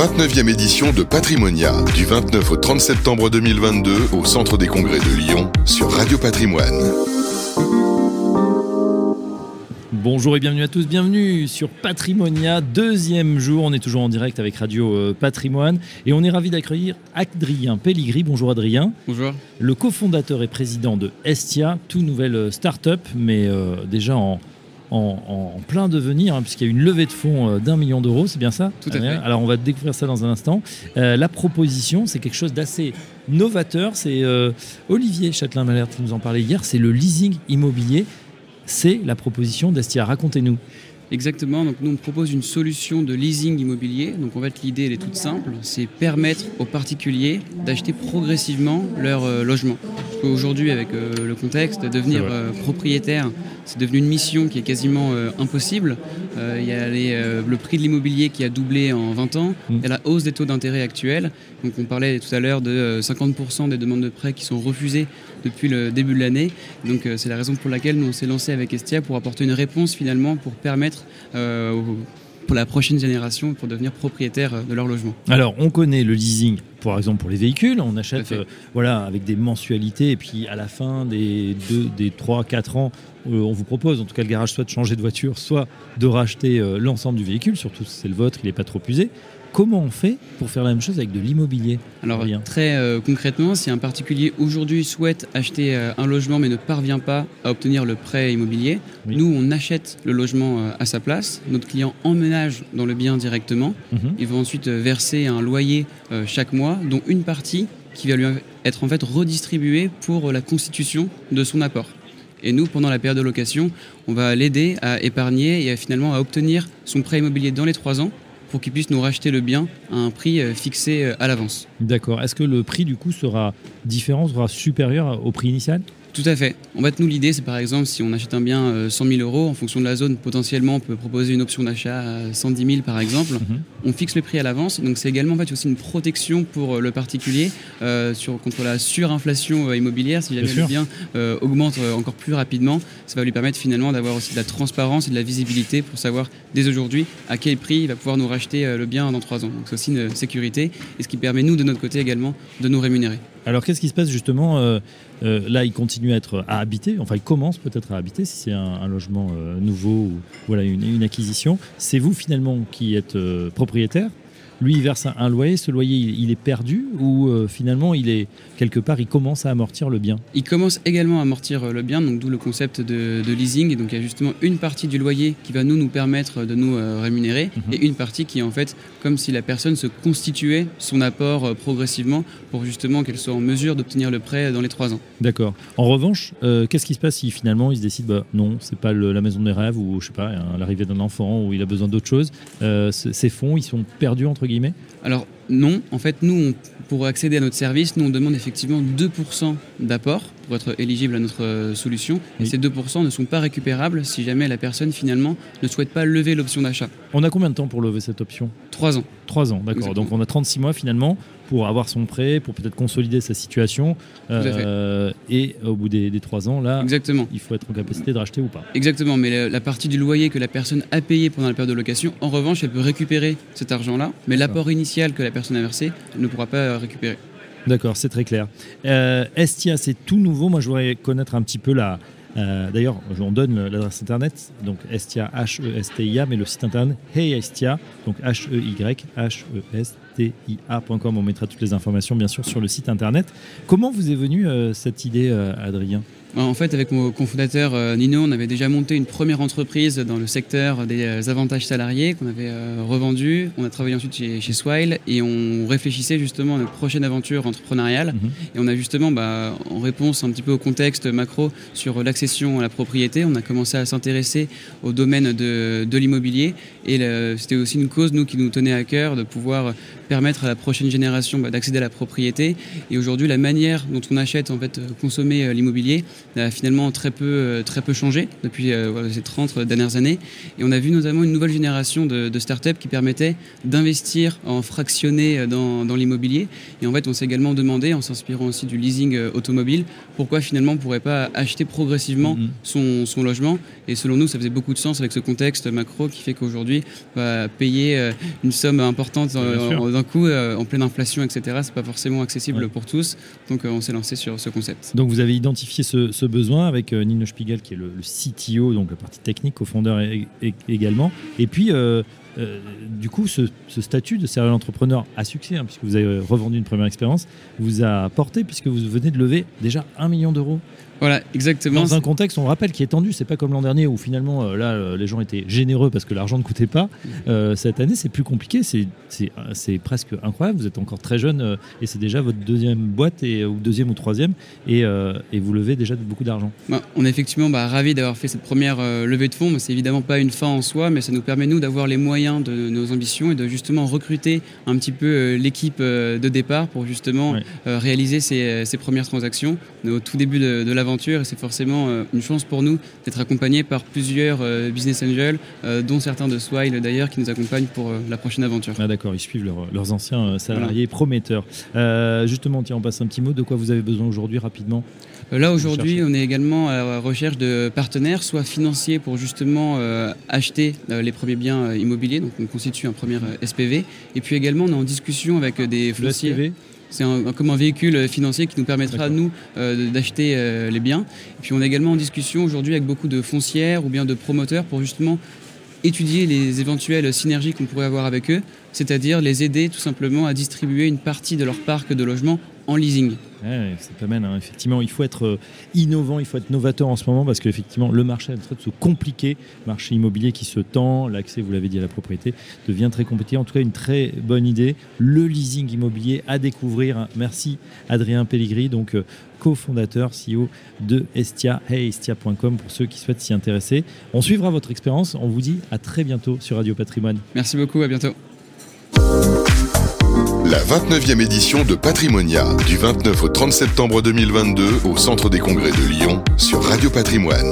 29e édition de Patrimonia, du 29 au 30 septembre 2022 au Centre des Congrès de Lyon sur Radio Patrimoine. Bonjour et bienvenue à tous, bienvenue sur Patrimonia, deuxième jour, on est toujours en direct avec Radio euh, Patrimoine et on est ravi d'accueillir Adrien Pelligri. Bonjour Adrien. Bonjour. Le cofondateur et président de Estia, tout nouvelle euh, start-up, mais euh, déjà en, en, plein devenir, hein, puisqu'il y a une levée de fonds d'un million d'euros, c'est bien ça Tout à fait. Alors on va découvrir ça dans un instant. la proposition, c'est quelque chose d'assez novateur. C'est Olivier Châtelain-Malher qui nous en parlait hier, c'est le leasing immobilier c'est la proposition d'Estia. Racontez-nous. Exactement, donc nous on propose une solution de leasing immobilier. Donc en fait l'idée elle est toute simple, c'est permettre aux particuliers d'acheter progressivement leur euh, logement. Parce qu'aujourd'hui avec euh, le contexte, devenir euh, propriétaire, c'est devenu une mission qui est quasiment impossible. Il y a le prix de l'immobilier qui a doublé en 20 ans, il y a la hausse des taux d'intérêt actuels. Donc on parlait tout à l'heure de 50% des demandes de prêts qui sont refusées depuis le début de l'année. Donc c'est la raison pour laquelle nous on s'est lancé avec Estia pour apporter une réponse finalement pour permettre pour la prochaine génération pour devenir propriétaire de leur logement. Alors, on connaît le leasing, par exemple, pour les véhicules. On achète euh, voilà, avec des mensualités et puis à la fin des 2, des 3, 4 ans, euh, on vous propose, en tout cas le garage, soit de changer de voiture, soit de racheter l'ensemble du véhicule, surtout si c'est le vôtre, il n'est pas trop usé. Comment on fait pour faire la même chose avec de l'immobilier Alors très euh, concrètement, si un particulier aujourd'hui souhaite acheter euh, un logement mais ne parvient pas à obtenir le prêt immobilier, nous on achète le logement euh, à sa place, notre client emménage dans le bien directement, mhm. il va ensuite verser un loyer chaque mois, dont une partie qui va lui être en fait redistribuée pour la constitution de son apport. Et nous, pendant la période de location, on va l'aider à épargner et à, finalement à obtenir son prêt immobilier dans les trois ans pour qu'ils puissent nous racheter le bien à un prix euh, fixé euh, à l'avance. D'accord. Est-ce que le prix du coup sera différent, sera supérieur au prix initial? Tout à fait. En fait, nous, l'idée, c'est par exemple, si on achète un bien 100 euh, 000 euros, en fonction de la zone, potentiellement, on peut proposer une option d'achat à 110 000, par exemple. Mhm. On fixe le prix à l'avance. Donc, c'est également en fait, aussi une protection pour euh, le particulier euh, sur, contre la surinflation immobilière. Si jamais le bien augmente encore plus rapidement, ça va lui permettre finalement d'avoir aussi de la transparence et de la visibilité pour savoir dès aujourd'hui à quel prix il va pouvoir nous racheter le bien dans trois ans. Donc, c'est aussi une sécurité et ce qui permet, nous, de notre côté également, de nous rémunérer. Alors qu'est-ce qui se passe justement euh, euh, Là, il continue à être à habiter, enfin il commence peut-être à habiter si c'est un, logement euh, nouveau ou voilà, une acquisition. C'est vous finalement qui êtes propriétaire lui, il verse un, loyer, ce loyer, il, est perdu ou euh, finalement, il est quelque part, il commence à amortir le bien? Il commence également à amortir euh, le bien, donc d'où le concept de, leasing. Et donc, il y a justement une partie du loyer qui va nous, nous permettre de nous euh, rémunérer mhm. et une partie qui est en fait comme si la personne se constituait son apport progressivement pour justement qu'elle soit en mesure d'obtenir le prêt dans les trois ans. D'accord. En revanche, qu'est-ce qui se passe si finalement il se décide, bah, non, c'est pas la maison des rêves ou je sais pas, l'arrivée d'un enfant ou il a besoin d'autre chose, ces fonds, ils sont perdus entre alors non, en fait nous, pour accéder à notre service, nous on demande effectivement 2% d'apport pour être éligible à notre euh, solution. Et ces 2% ne sont pas récupérables si jamais la personne finalement ne souhaite pas lever l'option d'achat. On a combien de temps pour lever cette option? Trois ans. Trois ans, d'accord. Donc on a 36 mois finalement pour avoir son prêt, pour peut-être consolider sa situation. Euh, et au bout des, trois ans, là, Exactement. il faut être en capacité de racheter ou pas. Exactement, mais la, partie du loyer que la personne a payé pendant la période de location, en revanche, elle peut récupérer cet argent-là, mais l'apport initial que la personne a versé, elle ne pourra pas récupérer. D'accord, c'est très clair. Euh, Estia, c'est tout nouveau. Moi, je voudrais connaître un petit peu la, euh, d'ailleurs, on donne l'adresse internet, donc Estia, H-E-S-T-I-A, mais le site internet Hey Estia, donc H-E-Y-H-E-S-T-I-A.com. On mettra toutes les informations, bien sûr, sur le site internet. Comment vous est venue euh, cette idée, Adrien? En fait, avec mon cofondateur euh, Nino, on avait déjà monté une première entreprise dans le secteur des euh, avantages salariés qu'on avait euh, revendu. On a travaillé ensuite chez, chez Swile et on réfléchissait justement à notre prochaine aventure entrepreneuriale. Mhm. Et on a justement, bah, en réponse un petit peu au contexte macro sur l'accession à la propriété, on a commencé à s'intéresser au domaine de, de l'immobilier. Et c'était aussi une cause, nous, qui nous tenait à cœur de pouvoir permettre à la prochaine génération bah, d'accéder à la propriété. Et aujourd'hui, la manière dont on achète, en fait, consommer l'immobilier, n'a finalement très peu, très peu changé depuis ces 30 dernières années. Et on a vu notamment une nouvelle génération de, de startups qui permettait d'investir en fractionné dans, dans l'immobilier. Et en fait, on s'est également demandé, en s'inspirant aussi du leasing automobile, pourquoi finalement on ne pourrait pas acheter progressivement mm-hmm. son, son, logement. Et selon nous, ça faisait beaucoup de sens avec ce contexte macro qui fait qu'aujourd'hui, bah, payer une somme importante d'un coup en pleine inflation, etc., c'est pas forcément accessible pour tous. Donc on s'est lancé sur ce concept. Donc vous avez identifié ce, besoin avec Nino Spiegel qui est le, CTO, donc la partie technique, cofondeur également. Et puis euh, euh, du coup, ce, statut de serial entrepreneur à succès, hein, puisque vous avez revendu une première expérience, vous a porté puisque vous venez de lever déjà un million d'euros voilà, exactement. Dans un contexte, on rappelle, qui est tendu. C'est pas comme l'an dernier où finalement, euh, là, euh, les gens étaient généreux parce que l'argent ne coûtait pas. Euh, cette année, c'est plus compliqué. C'est presque incroyable. Vous êtes encore très jeune et c'est déjà votre deuxième boîte, et, ou deuxième ou troisième, et, et vous levez déjà beaucoup d'argent. Bah, on est effectivement bah, ravis d'avoir fait cette première levée de fonds. C'est évidemment pas une fin en soi, mais ça nous permet, nous, d'avoir les moyens de nos ambitions et de justement recruter un petit peu l'équipe de départ pour justement réaliser ces, ces, premières transactions. au tout début de, de et c'est forcément euh, une chance pour nous d'être accompagnés par plusieurs euh, business angels, euh, dont certains de Swile d'ailleurs, qui nous accompagnent pour la prochaine aventure. Ah, D'accord, ils suivent leurs anciens salariés prometteurs. justement, tiens, on passe un petit mot. De quoi vous avez besoin aujourd'hui rapidement? Là aujourd'hui, on est également à la recherche de partenaires, soit financiers pour justement acheter les premiers biens immobiliers, donc on constitue un premier SPV, et puis également on est en discussion avec des fonciers. C'est comme un véhicule financier qui nous permettra, nous, euh, d'acheter euh, les biens. Et puis on est également en discussion aujourd'hui avec beaucoup de foncières ou bien de promoteurs pour justement étudier les éventuelles synergies qu'on pourrait avoir avec eux, c'est-à-dire les aider tout simplement à distribuer une partie de leur parc de logement en leasing. Ouais, c'est pas mal. Hein. Effectivement, il faut être euh, innovant, il faut être novateur en ce moment parce qu'effectivement, le marché est en train de se compliquer. Le marché immobilier qui se tend, l'accès, vous l'avez dit, à la propriété devient très compliqué. En tout cas, une très bonne idée. Le leasing immobilier à découvrir. Merci Adrien Pelligri, donc euh, cofondateur, CEO de Estia, heyestia.com pour ceux qui souhaitent s'y intéresser. On suivra votre expérience. On vous dit à très bientôt sur Radio Patrimoine. Merci beaucoup, à bientôt. La 29e édition de Patrimonia, du 29 au 30 septembre 2022 au Centre des Congrès de Lyon sur Radio Patrimoine.